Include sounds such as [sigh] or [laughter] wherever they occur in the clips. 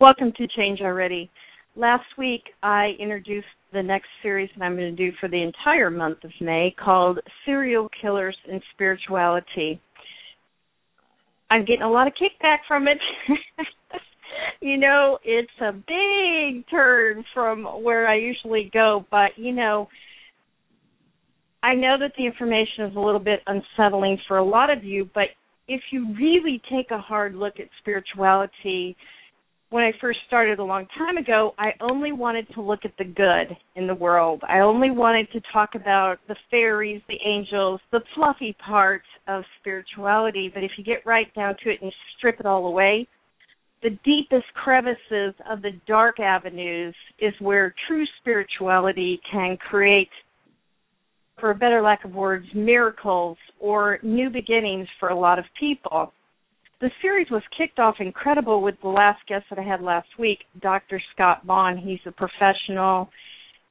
Welcome to Change Already. Last week I introduced the next series that I'm going to do for the entire month of May called Serial Killers and Spirituality. I'm getting a lot of kickback from it. [laughs] you know, it's a big turn from where I usually go, but you know, I know that the information is a little bit unsettling for a lot of you, but if you really take a hard look at spirituality, when I first started a long time ago, I only wanted to look at the good in the world. I only wanted to talk about the fairies, the angels, the fluffy parts of spirituality. But if you get right down to it and strip it all away, the deepest crevices of the dark avenues is where true spirituality can create, for a better lack of words, miracles or new beginnings for a lot of people the series was kicked off incredible with the last guest that I had last week, Dr. Scott Bonn. He's a professional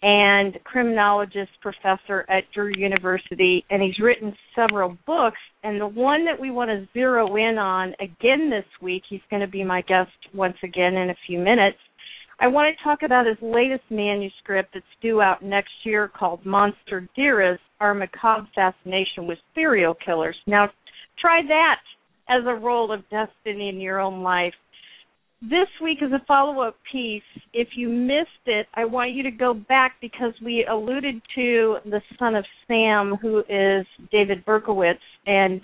and criminologist professor at Drew University, and he's written several books. And the one that we want to zero in on again this week, he's going to be my guest once again in a few minutes. I want to talk about his latest manuscript that's due out next year called Monster Dearest Our Macabre Fascination with Serial Killers. Now, try that as a role of destiny in your own life. This week is a follow up piece. If you missed it, I want you to go back because we alluded to the son of Sam, who is David Berkowitz, and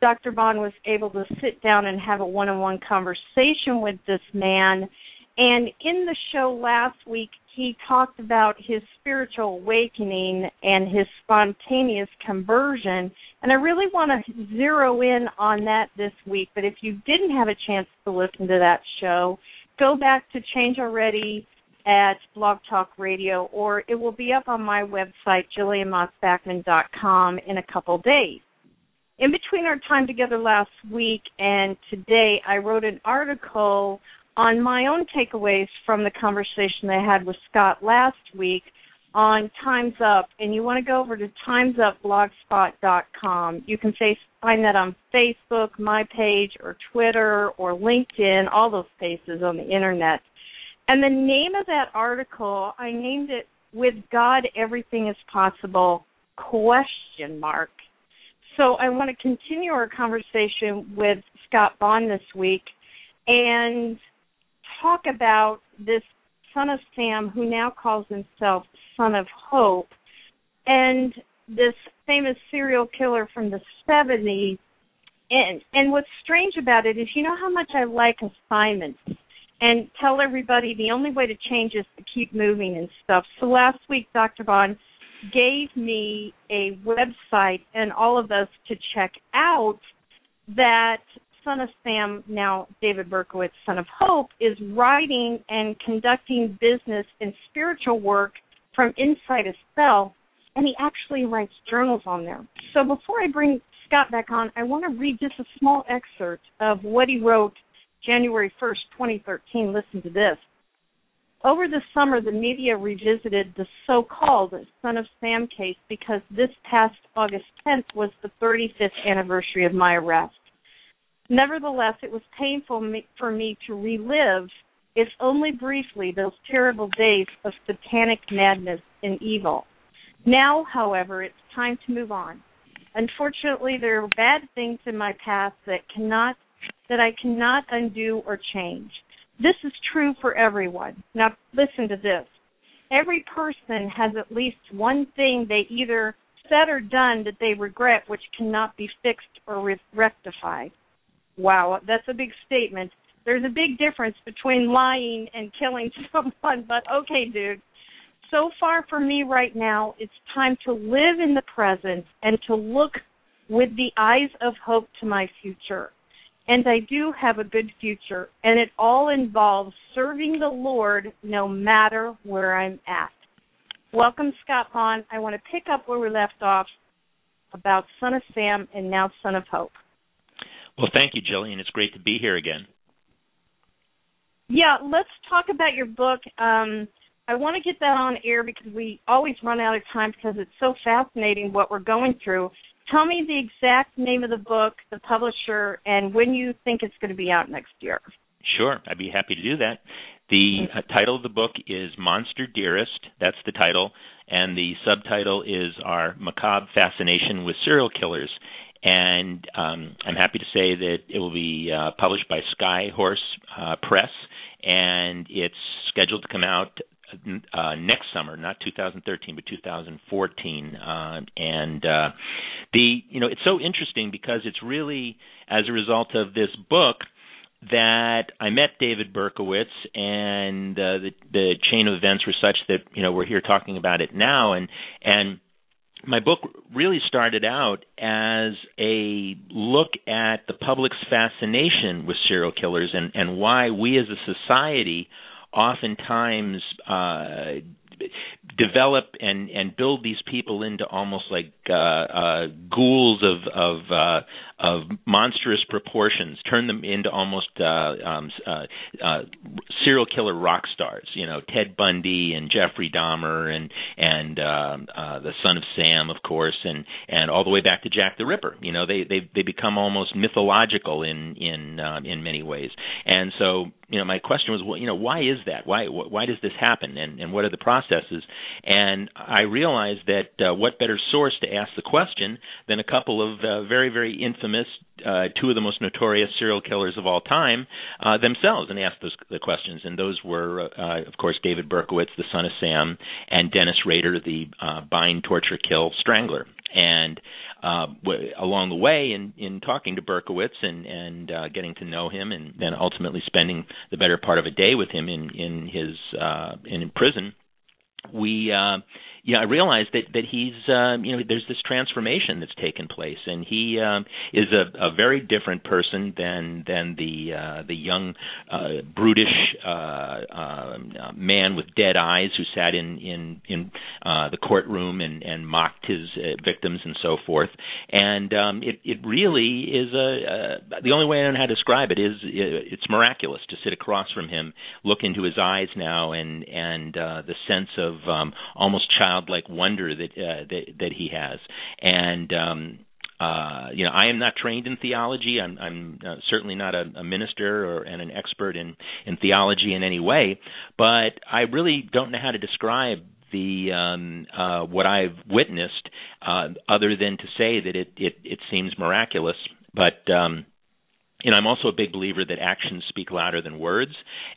Dr. Bonn was able to sit down and have a one on one conversation with this man. And in the show last week, he talked about his spiritual awakening and his spontaneous conversion. And I really want to zero in on that this week. But if you didn't have a chance to listen to that show, go back to Change Already at Blog Talk Radio, or it will be up on my website, JillianMossBackman.com, in a couple days. In between our time together last week and today, I wrote an article on my own takeaways from the conversation I had with Scott last week on Time's Up, and you want to go over to timesupblogspot.com. You can find that on Facebook, my page, or Twitter, or LinkedIn, all those places on the internet. And the name of that article, I named it "With God Everything Is Possible?" question mark. So I want to continue our conversation with Scott Bonn this week, and talk about this son of Sam who now calls himself Son of Hope and this famous serial killer from the 70s. And and what's strange about it is you know how much I like assignments and tell everybody the only way to change is to keep moving and stuff. So last week Dr. Bonn gave me a website and all of us to check out that son of Sam, now David Berkowitz, son of Hope, is writing and conducting business and spiritual work from inside his cell, and he actually writes journals on there. So before I bring Scott back on, I want to read just a small excerpt of what he wrote January 1st, 2013. Listen to this. Over the summer, the media revisited the so called Son of Sam case because this past August 10th was the 35th anniversary of my arrest. Nevertheless, it was painful for me to relive, if only briefly, those terrible days of satanic madness and evil. Now, however, it's time to move on. Unfortunately, there are bad things in my past that cannot that I cannot undo or change. This is true for everyone. Now, listen to this. Every person has at least one thing they either said or done that they regret which cannot be fixed or re- rectified. Wow, that's a big statement. There's a big difference between lying and killing [laughs] someone, but okay, dude. So far for me right now, it's time to live in the present and to look with the eyes of hope to my future. and I do have a good future, and it all involves serving the Lord no matter where I'm at. Welcome, Scott Hahn. I want to pick up where we left off about Son of Sam and now Son of Hope. Well, thank you, Jillian. It's great to be here again. Yeah, let's talk about your book. Um, I want to get that on air because we always run out of time because it's so fascinating what we're going through. Tell me the exact name of the book, the publisher, and when you think it's going to be out next year. Sure, I'd be happy to do that. The uh, title of the book is Monster Dearest. That's the title. And the subtitle is Our Macabre Fascination with Serial Killers. And um, I'm happy to say that it will be uh, published by Skyhorse uh, Press, and it's scheduled to come out uh, next summer, not 2013, but 2014. Uh, and uh, the you know it's so interesting because it's really as a result of this book that I met David Berkowitz, and uh, the the chain of events were such that you know we're here talking about it now, and and my book really started out as a look at the public's fascination with serial killers and and why we as a society oftentimes uh, develop and and build these people into almost like uh, uh, ghouls of of uh, of monstrous proportions, turn them into almost uh, um, uh, uh, serial killer rock stars. You know, Ted Bundy and Jeffrey Dahmer and and uh, uh, the son of Sam, of course, and and all the way back to Jack the Ripper. You know, they they they become almost mythological in in uh, in many ways. And so, you know, my question was, well, you know, why is that? Why why does this happen? And and what are the processes? And I realized that uh, what better source to ask the question than a couple of uh, very very infamous uh, two of the most notorious serial killers of all time uh, themselves and asked those the questions. And those were, uh, of course, David Berkowitz, the son of Sam, and Dennis Rader, the uh, bind, torture, kill strangler. And uh, w- along the way, in, in talking to Berkowitz and, and uh, getting to know him, and then ultimately spending the better part of a day with him in in his uh, in prison, we uh, you know, I realized that that he's um, you know there's this transformation that's taken place, and he um, is a, a very different person than than the uh, the young uh, brutish uh, uh, man with dead eyes who sat in in in uh, the courtroom and and mocked his uh, victims and so forth. And um, it it really is a uh, the only way I know how to describe it is it's miraculous to sit across from him, look into his eyes now, and and uh, the sense of um, almost child childlike wonder that uh, that that he has and um uh, you know, I am not trained in theology. I'm, I'm uh, certainly not a, a minister or and an expert in in theology in any way, but I really don't know how to describe the um, uh, what I've witnessed, uh, other than to say that it it, it seems miraculous. But um, know, I'm also a big believer that actions speak louder than words.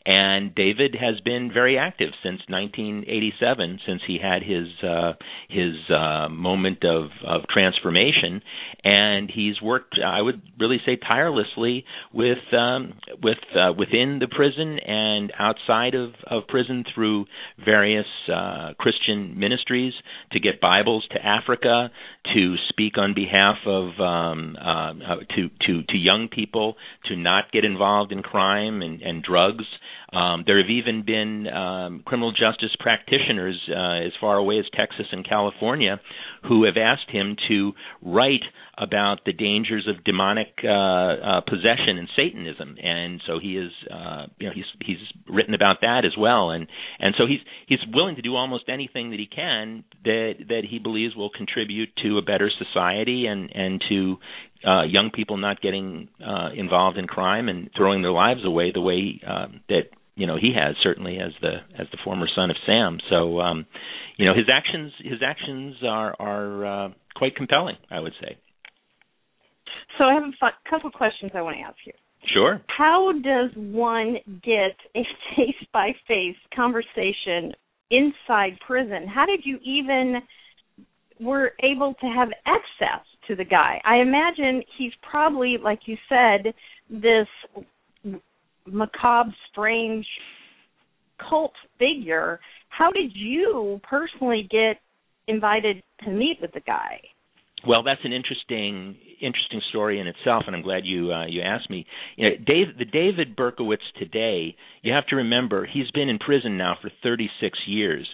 And David has been very active since 1987, since he had his uh, his uh, moment of of transformation. And he's worked, I would really say, tirelessly with um, with uh, within the prison and outside of of prison through various uh, Christian ministries to get Bibles to Africa, to speak on behalf of um, uh, to to to young people to not get involved in crime and, and drugs. Um, there have even been um, criminal justice practitioners uh, as far away as Texas and California who have asked him to write about the dangers of demonic uh, uh, possession and Satanism, and so he is, uh, you know, he's he's written about that as well, and and so he's he's willing to do almost anything that he can that that he believes will contribute to a better society and and to uh, young people not getting uh, involved in crime and throwing their lives away the way uh, that you know he has certainly as the as the former son of Sam. So um, you know his actions his actions are are uh, quite compelling, I would say. So I have a couple questions I want to ask you. Sure. How does one get a face by face conversation inside prison? How did you even were able to have access to the guy? I imagine he's probably, like you said, this macabre, strange cult figure. How did you personally get invited to meet with the guy? Well, that's an interesting interesting story in itself, and I'm glad you uh, you asked me. You know, Dave, the David Berkowitz today, you have to remember he's been in prison now for 36 years,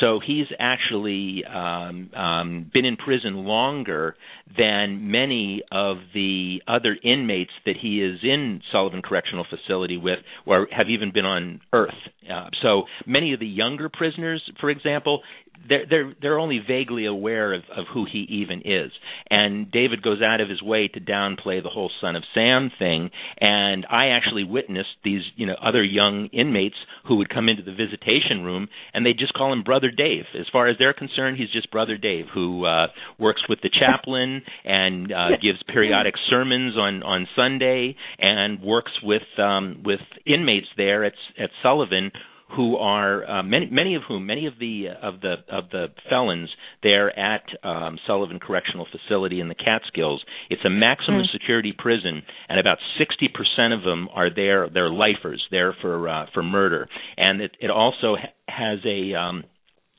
so he's actually um, um, been in prison longer than many of the other inmates that he is in Sullivan Correctional Facility with, or have even been on Earth. Uh, so many of the younger prisoners, for example, they're they're they're only vaguely aware of, of who he even is. And David goes out of his way to downplay the whole son of Sam thing. And I actually witnessed these, you know, other young inmates who would come into the visitation room and they just call him Brother Dave. As far as they're concerned, he's just Brother Dave who uh works with the chaplain and uh gives periodic sermons on on Sunday and works with um with inmates there at at Sullivan who are uh, many many of whom many of the of the of the felons there at um, Sullivan Correctional Facility in the Catskills. It's a maximum mm. security prison, and about sixty percent of them are there. They're lifers there for uh, for murder, and it, it also ha- has a um,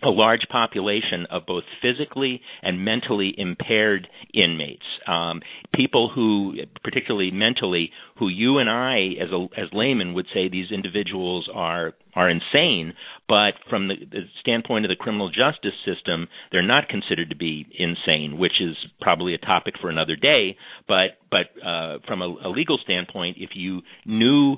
a large population of both physically and mentally impaired inmates, um, people who, particularly mentally, who you and I, as a, as laymen, would say these individuals are are insane, but from the, the standpoint of the criminal justice system, they're not considered to be insane, which is probably a topic for another day. But but uh, from a, a legal standpoint, if you knew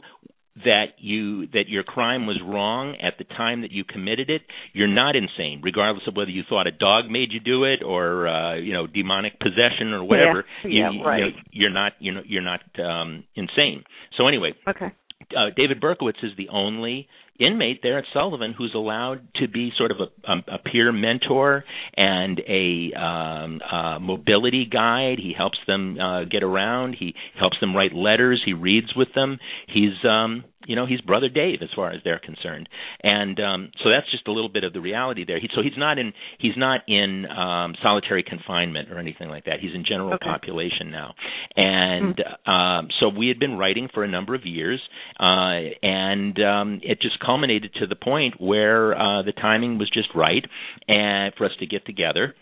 that you that your crime was wrong at the time that you committed it, you're not insane, regardless of whether you thought a dog made you do it or uh, you know demonic possession or whatever. Yeah, you, yeah right. You are not you know you're not um, insane. So anyway, okay. Uh, David Berkowitz is the only inmate there at Sullivan who's allowed to be sort of a, um, a peer mentor and a um, uh, mobility guide. He helps them uh, get around. He helps them write letters. He reads with them. He's um, you know he's brother Dave as far as they're concerned, and um, so that's just a little bit of the reality there. He, so he's not in he's not in um, solitary confinement or anything like that. He's in general okay. population now, and mm-hmm. um, so we had been writing for a number of years, uh, and um, it just culminated to the point where uh, the timing was just right and for us to get together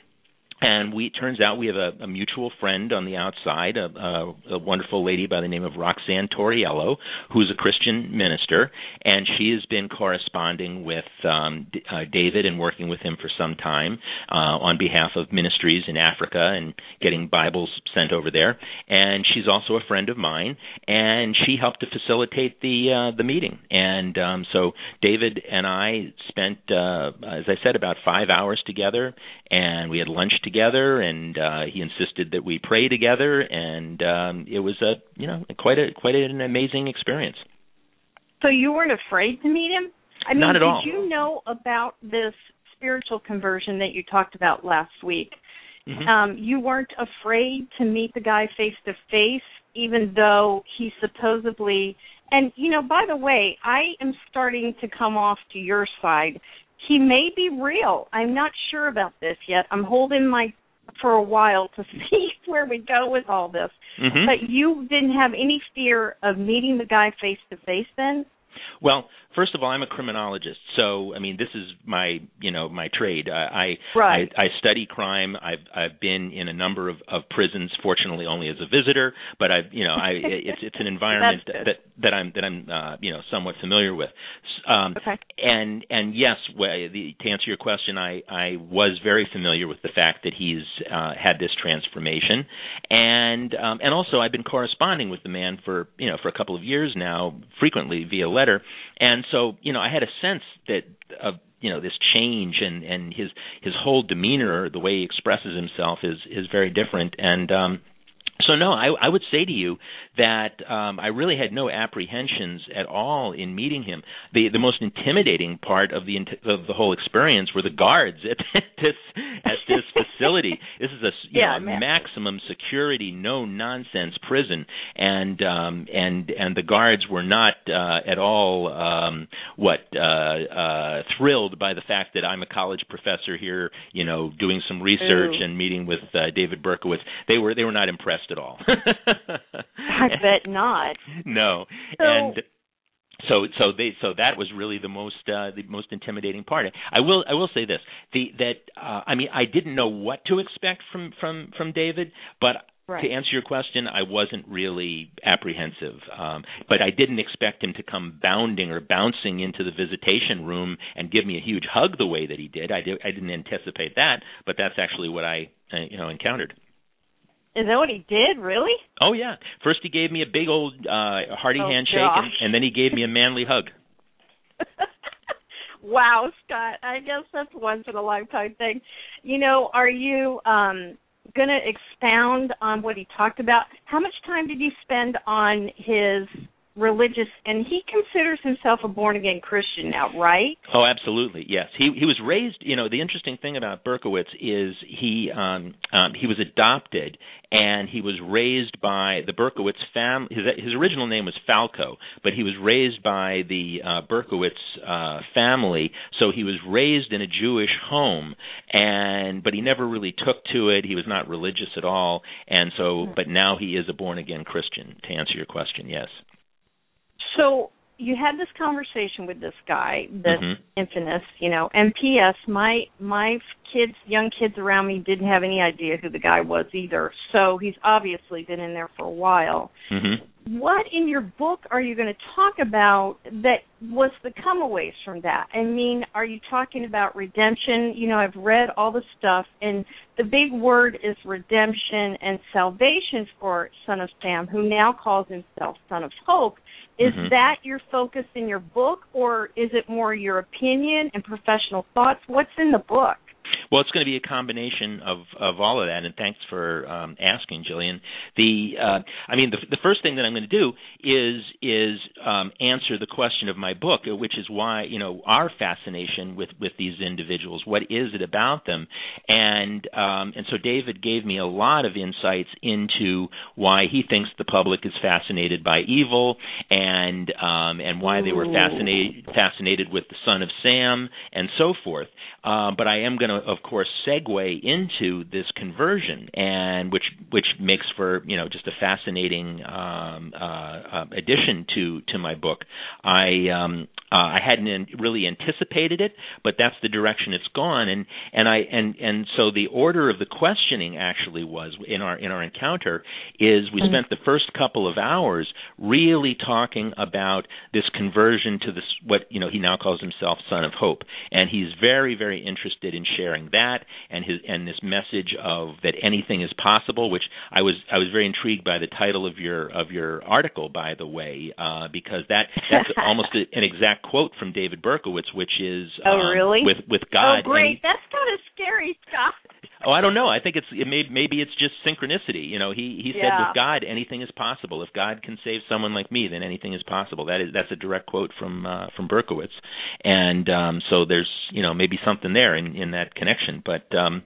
and we it turns out we have a, a mutual friend on the outside, a, a, a wonderful lady by the name of Roxanne Torriello, who's a Christian minister, and she has been corresponding with um, D- uh, David and working with him for some time uh, on behalf of ministries in Africa and getting Bibles sent over there. And she's also a friend of mine, and she helped to facilitate the uh, the meeting. And um, so David and I spent, uh, as I said, about five hours together, and we had lunch together together, and uh, he insisted that we pray together, and um, it was a you know quite a quite an amazing experience. So you weren't afraid to meet him? I mean, Not at did all. you know about this spiritual conversion that you talked about last week? Mm-hmm. Um, you weren't afraid to meet the guy face to face, even though he supposedly. And you know, by the way, I am starting to come off to your side he may be real. I'm not sure about this yet. I'm holding my for a while to [laughs] see where we go with all this. Mm-hmm. But you didn't have any fear of meeting the guy face to face then? Well, first of all, I'm a criminologist, so I mean, this is my you know my trade. I right. I, I study crime. I've I've been in a number of, of prisons, fortunately only as a visitor, but I've you know I [laughs] it's it's an environment that that I'm that I'm uh, you know somewhat familiar with. Um, okay. And and yes, well, the, to answer your question, I I was very familiar with the fact that he's uh, had this transformation, and um, and also I've been corresponding with the man for you know for a couple of years now, frequently via letter, and so you know I had a sense that of you know this change and and his his whole demeanor, the way he expresses himself is is very different, and um, so no, I, I would say to you that um, I really had no apprehensions at all in meeting him. The the most intimidating part of the of the whole experience were the guards at [laughs] this at this facility. This is a you yeah, know, maximum security, no nonsense prison, and um, and and the guards were not uh, at all um, what uh, uh, thrilled by the fact that I'm a college professor here, you know, doing some research Ooh. and meeting with uh, David Berkowitz. They were they were not impressed at all. [laughs] I bet not. No. So, and so so they so that was really the most uh, the most intimidating part. I will I will say this the that uh, I mean I didn't know what to expect from from from David, but Right. To answer your question, I wasn't really apprehensive, um, but I didn't expect him to come bounding or bouncing into the visitation room and give me a huge hug the way that he did. I, did, I didn't anticipate that, but that's actually what I, uh, you know, encountered. Is that what he did? Really? Oh yeah. First he gave me a big old uh hearty Oh, handshake and, and then he gave me a manly hug. [laughs] wow, Scott. I guess that's once in a lifetime thing. You know, are you um going to expound on what he talked about? How much time did he spend on his religious and he considers himself a born again Christian now, right? Oh, absolutely. Yes. He he was raised, you know, the interesting thing about Berkowitz is he um um he was adopted and he was raised by the Berkowitz family his his original name was Falco, but he was raised by the uh Berkowitz uh family, so he was raised in a Jewish home and but he never really took to it. He was not religious at all and so but now he is a born again Christian to answer your question. Yes. So you had this conversation with this guy, this Mhm. infamous, you know. And P.S. My my kids, young kids around me, didn't have any idea who the guy was either. So he's obviously been in there for a while. Mhm. What in your book are you going to talk about that was the comeaways from that? I mean, are you talking about redemption? You know, I've read all the stuff, and the big word is redemption and salvation for Son of Sam, who now calls himself Son of Hope. Is Mhm. that your focus in your book, or is it more your opinion and professional thoughts? What's in the book? Well, it's going to be a combination of of all of that, and thanks for um, asking, Jillian. The uh, I mean, the, the first thing that I'm going to do is is um, answer the question of my book, uh, which is why you know our fascination with with these individuals. What is it about them? And um, and so David gave me a lot of insights into why he thinks the public is fascinated by evil, and um, and why they were fascinated fascinated with the son of Sam, and so forth. Um, but I am going to, of course, segue into this conversion, and which which makes for you know just a fascinating um, uh, uh, addition to to my book. I um, uh, I hadn't really anticipated it, but that's the direction it's gone, and and I and and so the order of the questioning actually was in our in our encounter is we Mhm. spent the first couple of hours really talking about this conversion to this what you know he now calls himself son of hope and he's very very interested in sharing that and his and this message of that anything is possible which I was I was very intrigued by the title of your of your article by the way uh because that that's [laughs] almost a, an exact quote from David Berkowitz which is Oh, um, really? with with God oh, great! and- That's kind of scary, Scott. Oh, I don't know. I think it's it may maybe it's just synchronicity. You know, he he said Yeah. with God anything is possible. If God can save someone like me, then anything is possible. That is that's a direct quote from uh, from Berkowitz, and um, so there's you know maybe something there in in that connection. But um,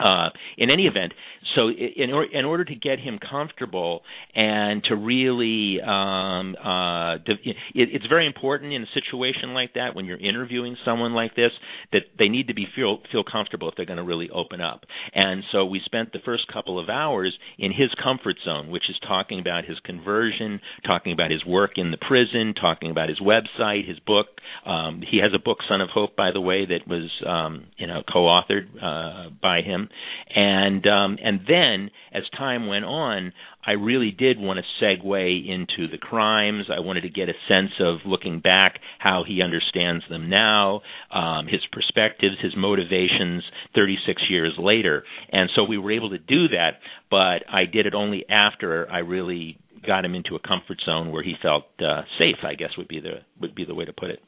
uh, in any event, so in, or, in order to get him comfortable and to really, um, uh, to, it, it's very important in a situation like that when you're interviewing someone like this that they need to be feel feel comfortable if they're going to really open up. And so we spent the first couple of hours in his comfort zone, which is talking about his conversion, talking about his work in the prison, talking about his website, his book. Um, he has a book, Son of Hope, by the way, that was um, you know co-authored uh, by him and um, and then as time went on, I really did want to segue into the crimes. I wanted to get a sense of looking back how he understands them now, um, his perspectives, his motivations 36 years later, and so we were able to do that. But I did it only after I really got him into a comfort zone where he felt uh, safe. I guess would be the would be the way to put it.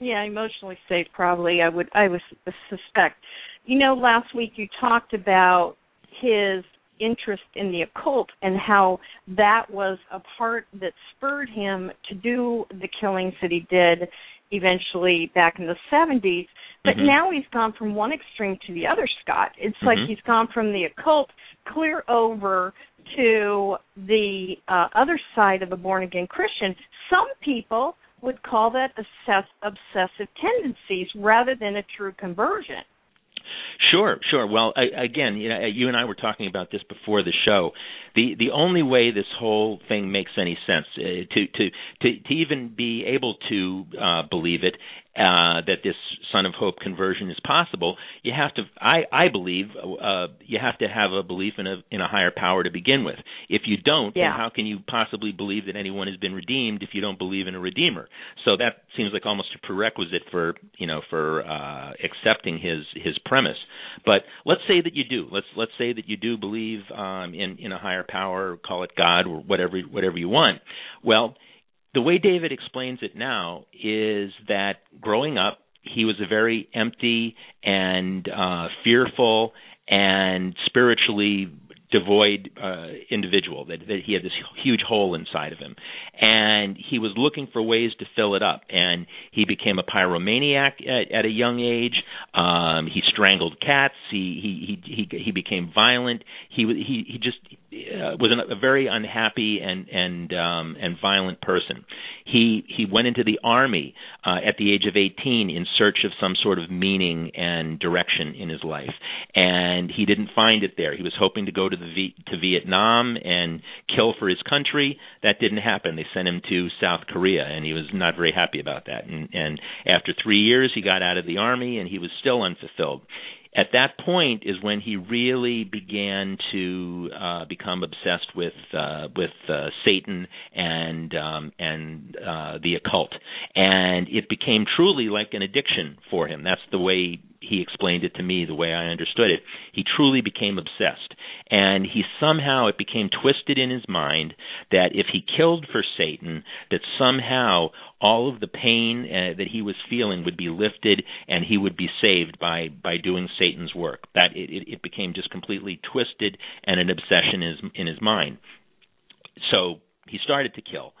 Yeah, emotionally safe probably. I would I would suspect. You know, last week you talked about his interest in the occult and how that was a part that spurred him to do the killings that he did eventually back in the 70s. But Mhm. now he's gone from one extreme to the other, Scott. It's like Mhm. he's gone from the occult clear over to the uh, other side of a born again Christian. Some people would call that obsess- obsessive tendencies rather than a true conversion. Sure, sure. Well, I, again, you know, you and I were talking about this before the show. The the only way this whole thing makes any sense uh, to to to to even be able to uh, believe it uh, that this Son of Hope conversion is possible, you have to, I, I believe, uh, you have to have a belief in a in a higher power to begin with. If you don't, yeah. then how can you possibly believe that anyone has been redeemed if you don't believe in a redeemer? So that seems like almost a prerequisite for you know for uh, accepting his his premise. But let's say that you do. Let's let's say that you do believe um, in in a higher power, call it God or whatever whatever you want. Well the way David explains it now is that growing up, he was a very empty and uh, fearful and spiritually devoid uh, individual that, that he had this huge hole inside of him. And he was looking for ways to fill it up. And he became a pyromaniac at, at a young age. Um he strangled cats. He he he he, he became violent. He he he just uh, was an, a very unhappy and and um and violent person. He he went into the army uh, at the age of 18 in search of some sort of meaning and direction in his life. And he didn't find it there. He was hoping to go to the v- to Vietnam and kill for his country. That didn't happen. They sent him to South Korea and he was not very happy about that. And and after 3 years he got out of the army and he was still unfulfilled at that point is when he really began to uh, become obsessed with uh, with uh, Satan and um, and uh, the occult, and it became truly like an addiction for him. That's the way he explained it to me, the way I understood it. He truly became obsessed, and he somehow it became twisted in his mind that if he killed for Satan, that somehow all of the pain uh, that he was feeling would be lifted and he would be saved by by doing Satan's work. That it, it, became just completely twisted and an obsession in his, in his mind. So he started to kill.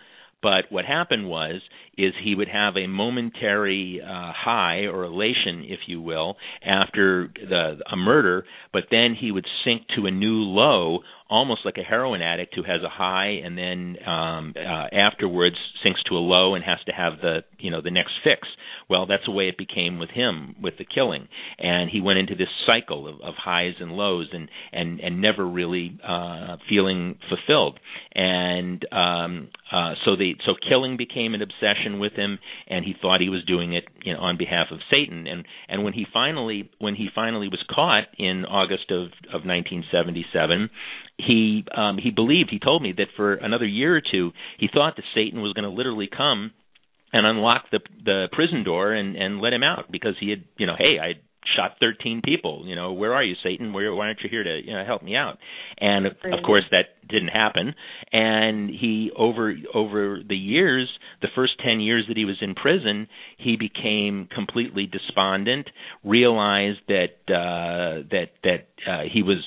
But what happened was is he would have a momentary uh, high or elation, if you will, after the a murder, but then he would sink to a new low almost like a heroin addict who has a high and then um uh, afterwards sinks to a low and has to have the you know the next fix. Well that's the way it became with him with the killing. And he went into this cycle of, of highs and lows and and and never really uh feeling fulfilled. And um uh so the so killing became an obsession with him and he thought he was doing it you know on behalf of Satan. And and when he finally when he finally was caught in August of of 1977 he um he believed he told me that for another year or two he thought that Satan was going to literally come and unlock the the prison door and and let him out because he had you know hey I shot 13 people you know where are you Satan? Where why aren't you here to you know help me out? And of course that didn't happen. And he over over the years the first 10 years that he was in prison he became completely despondent realized that uh that that uh, he was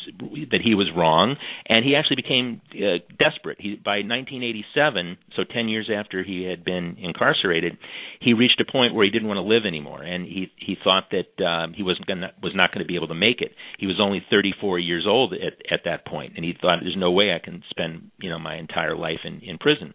that he was wrong. And he actually became uh, desperate. He by 1987 so 10 years after he had been incarcerated he reached a point where he didn't want to live anymore. And he he thought that um he wasn't to was not going to be able to make it. He was only 34 years old at at that point. And he thought there's no way I can spend you know my entire life in in prison.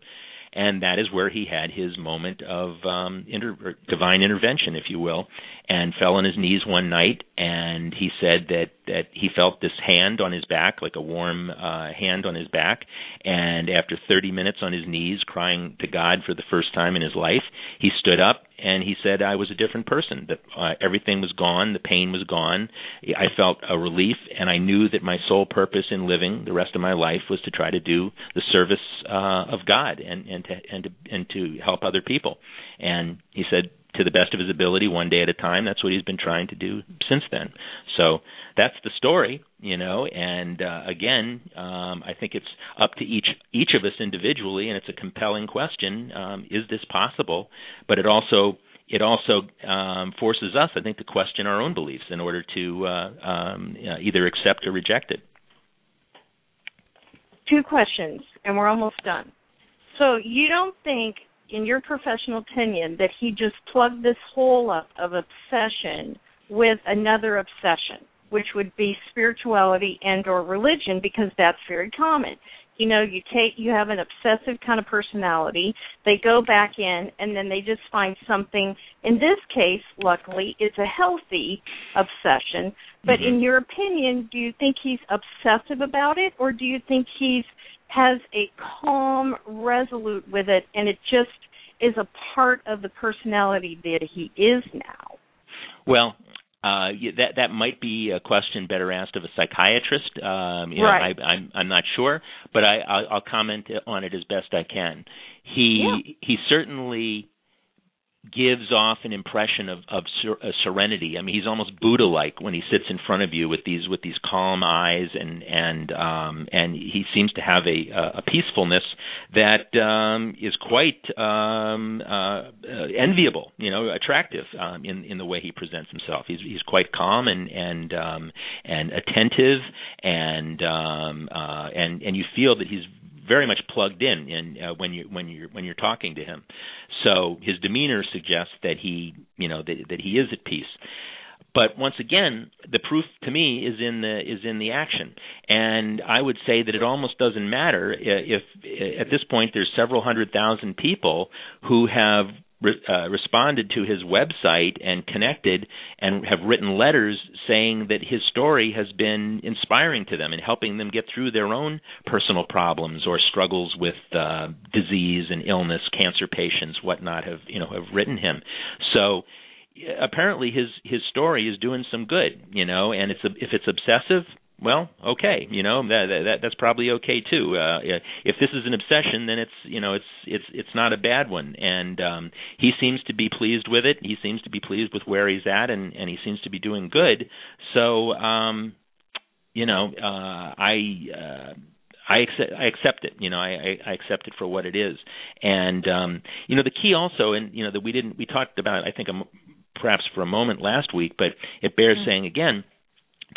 And that is where he had his moment of um inter- divine intervention if you will and fell on his knees one night and he said that that he felt this hand on his back like a warm uh hand on his back and after 30 minutes on his knees crying to God for the first time in his life he stood up and he said I was a different person. That uh, everything was gone. The pain was gone. I felt a relief and I knew that my sole purpose in living the rest of my life was to try to do the service uh of God and and to and to and to help other people. And he said to the best of his ability one day at a time. That's what he's been trying to do since then. So that's the story you know and uh, again um i think it's up to each each of us individually and it's a compelling question um is this possible? But it also it also um forces us i think to question our own beliefs in order to uh um uh, either accept or reject it. Two questions and we're almost done. So you don't think in your professional opinion, that he just plugged this hole up of obsession with another obsession, which would be spirituality and or religion, because that's very common. You know, you take you have an obsessive kind of personality, they go back in and then they just find something in this case, luckily, it's a healthy obsession. But mm-hmm. in your opinion, do you think he's obsessive about it or do you think he's has a calm resolute with it and it just is a part of the personality that he is now? Well, uh, that that might be a question better asked of a psychiatrist. Um, you right. know, I, I'm I'm not sure, but I I'll, I'll comment on it as best I can. He yeah. he certainly gives off an impression of of ser- uh, serenity. I mean, he's almost Buddha-like when he sits in front of you with these with these calm eyes, and and um, and he seems to have a a peacefulness that um, is quite um, uh, uh, enviable, you know, attractive um, in in the way he presents himself. He's he's quite calm and and um, and attentive, and um, uh, and and you feel that he's very much plugged in in uh, when you when you're when you're talking to him. So his demeanor suggests that he you know that that he is at peace. But once again, the proof to me is in the is in the action, and I would say that it almost doesn't matter if, if at this point there's several hundred thousand people who have re- uh, responded to his website and connected and have written letters saying that his story has been inspiring to them and helping them get through their own personal problems or struggles with uh, disease and illness, cancer patients, whatnot have you know have written him. So apparently his his story is doing some good, you know, and it's if it's obsessive, well, okay, you know that, that that's probably okay too. Uh, if this is an obsession, then it's you know it's it's it's not a bad one, and um, he seems to be pleased with it. He seems to be pleased with where he's at, and and he seems to be doing good. So, um, you know, uh, I. Uh, I accept, I accept it. You know, I, I accept it for what it is. And um, you know, the key also, and you know, that we didn't we talked about, I think, perhaps for a moment last week, but it bears mm-hmm. saying again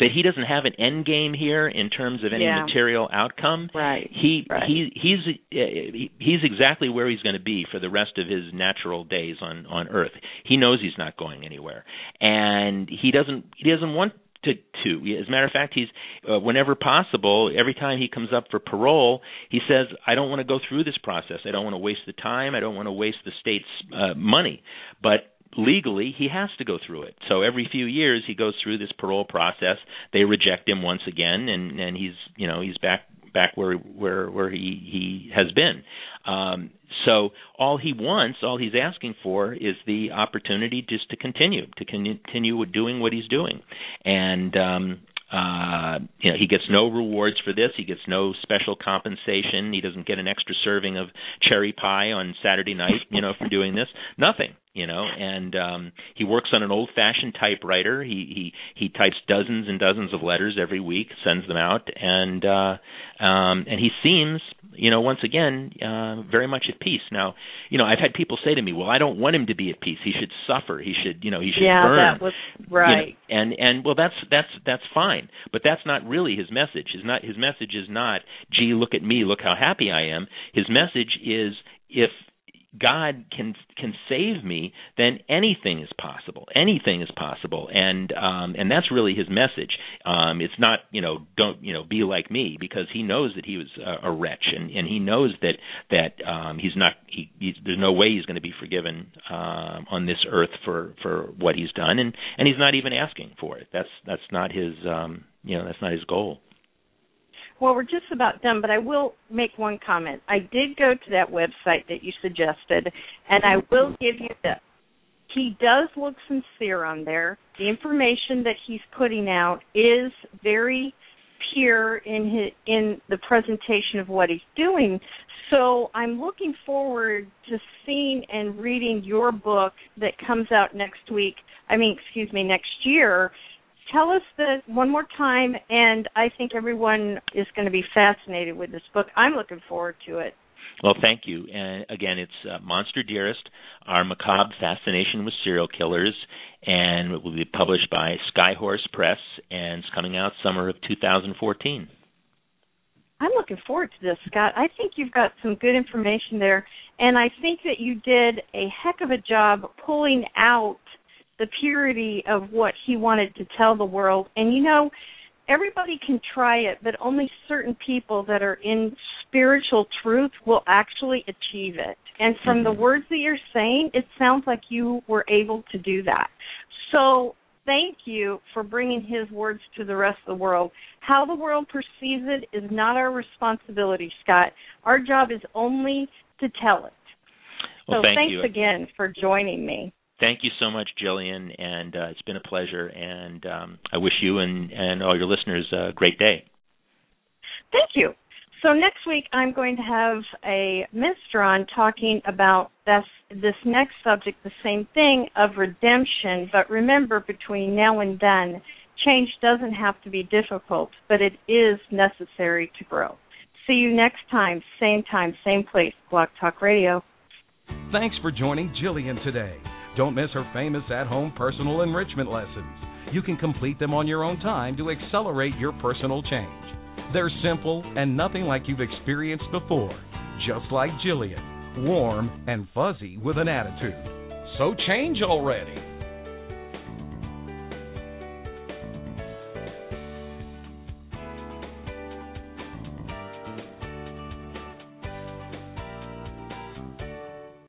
that he doesn't have an end game here in terms of any yeah. material outcome. Right. He right. he he's uh, he's exactly where he's going to be for the rest of his natural days on on Earth. He knows he's not going anywhere, and he doesn't he doesn't want to to as a matter of fact he's uh, whenever possible every time he comes up for parole he says i don't want to go through this process i don't want to waste the time i don't want to waste the state's uh, money but legally he has to go through it. So every few years he goes through this parole process. They reject him once again, and and he's you know he's back back where where where he he has been. Um, so all he wants, all he's asking for, is the opportunity just to continue to continue doing what he's doing, and um, uh, you know, he gets no rewards for this. He gets no special compensation. He doesn't get an extra serving of cherry pie on Saturday night, you know, for doing this. Nothing, you know. And um, he works on an old-fashioned typewriter. He he he types dozens and dozens of letters every week, sends them out, and uh, um, and he seems, you know, once again, uh, very much at peace. Now, you know, I've had people say to me, "Well, I don't want him to be at peace. He should suffer. He should, you know, he should yeah, burn." Yeah, that was right. You know, and and well, that's that's that's fine, but that's not really his message. His not his message is not, "Gee, look at me, look how happy I am." His message is, if God can can save me, then anything is possible. Anything is possible, and um, and that's really his message. Um, it's not you know don't you know be like me because he knows that he was a, a wretch, and, and he knows that that um, he's not. He, he's, there's no way he's going to be forgiven um, on this earth for for what he's done, and and he's not even asking for it. That's that's not his um, you know that's not his goal. Well, we're just about done, but I will make one comment. I did go to that website that you suggested, and I will give you this. He does look sincere on there. The information that he's putting out is very pure in his, in the presentation of what he's doing. So I'm looking forward to seeing and reading your book that comes out next week. I mean, excuse me, next year tell us the one more time, and I think everyone is going to be fascinated with this book. I'm looking forward to it. Well, thank you. And again, it's uh, Monster Dearest, Our Macabre Fascination with Serial Killers, and it will be published by Skyhorse Press, and it's coming out summer of 2014. I'm looking forward to this, Scott. I think you've got some good information there, and I think that you did a heck of a job pulling out the purity of what he wanted to tell the world. And you know, everybody can try it, but only certain people that are in spiritual truth will actually achieve it. And from mm-hmm. the words that you're saying, it sounds like you were able to do that. So thank you for bringing his words to the rest of the world. How the world perceives it is not our responsibility, Scott. Our job is only to tell it. Well, so thank thanks you. again for joining me. Thank you so much, Jillian, and uh, it's been a pleasure. And um, I wish you and, and all your listeners a great day. Thank you. So next week I'm going to have a minister on talking about this this next subject, the same thing of redemption. But remember, between now and then, change doesn't have to be difficult, but it is necessary to grow. See you next time, same time, same place, Blog Talk Radio. Thanks for joining Jillian today. Don't miss her famous at home personal enrichment lessons. You can complete them on your own time to accelerate your personal change. They're simple and nothing like you've experienced before, just like Jillian, warm and fuzzy with an attitude. So change already.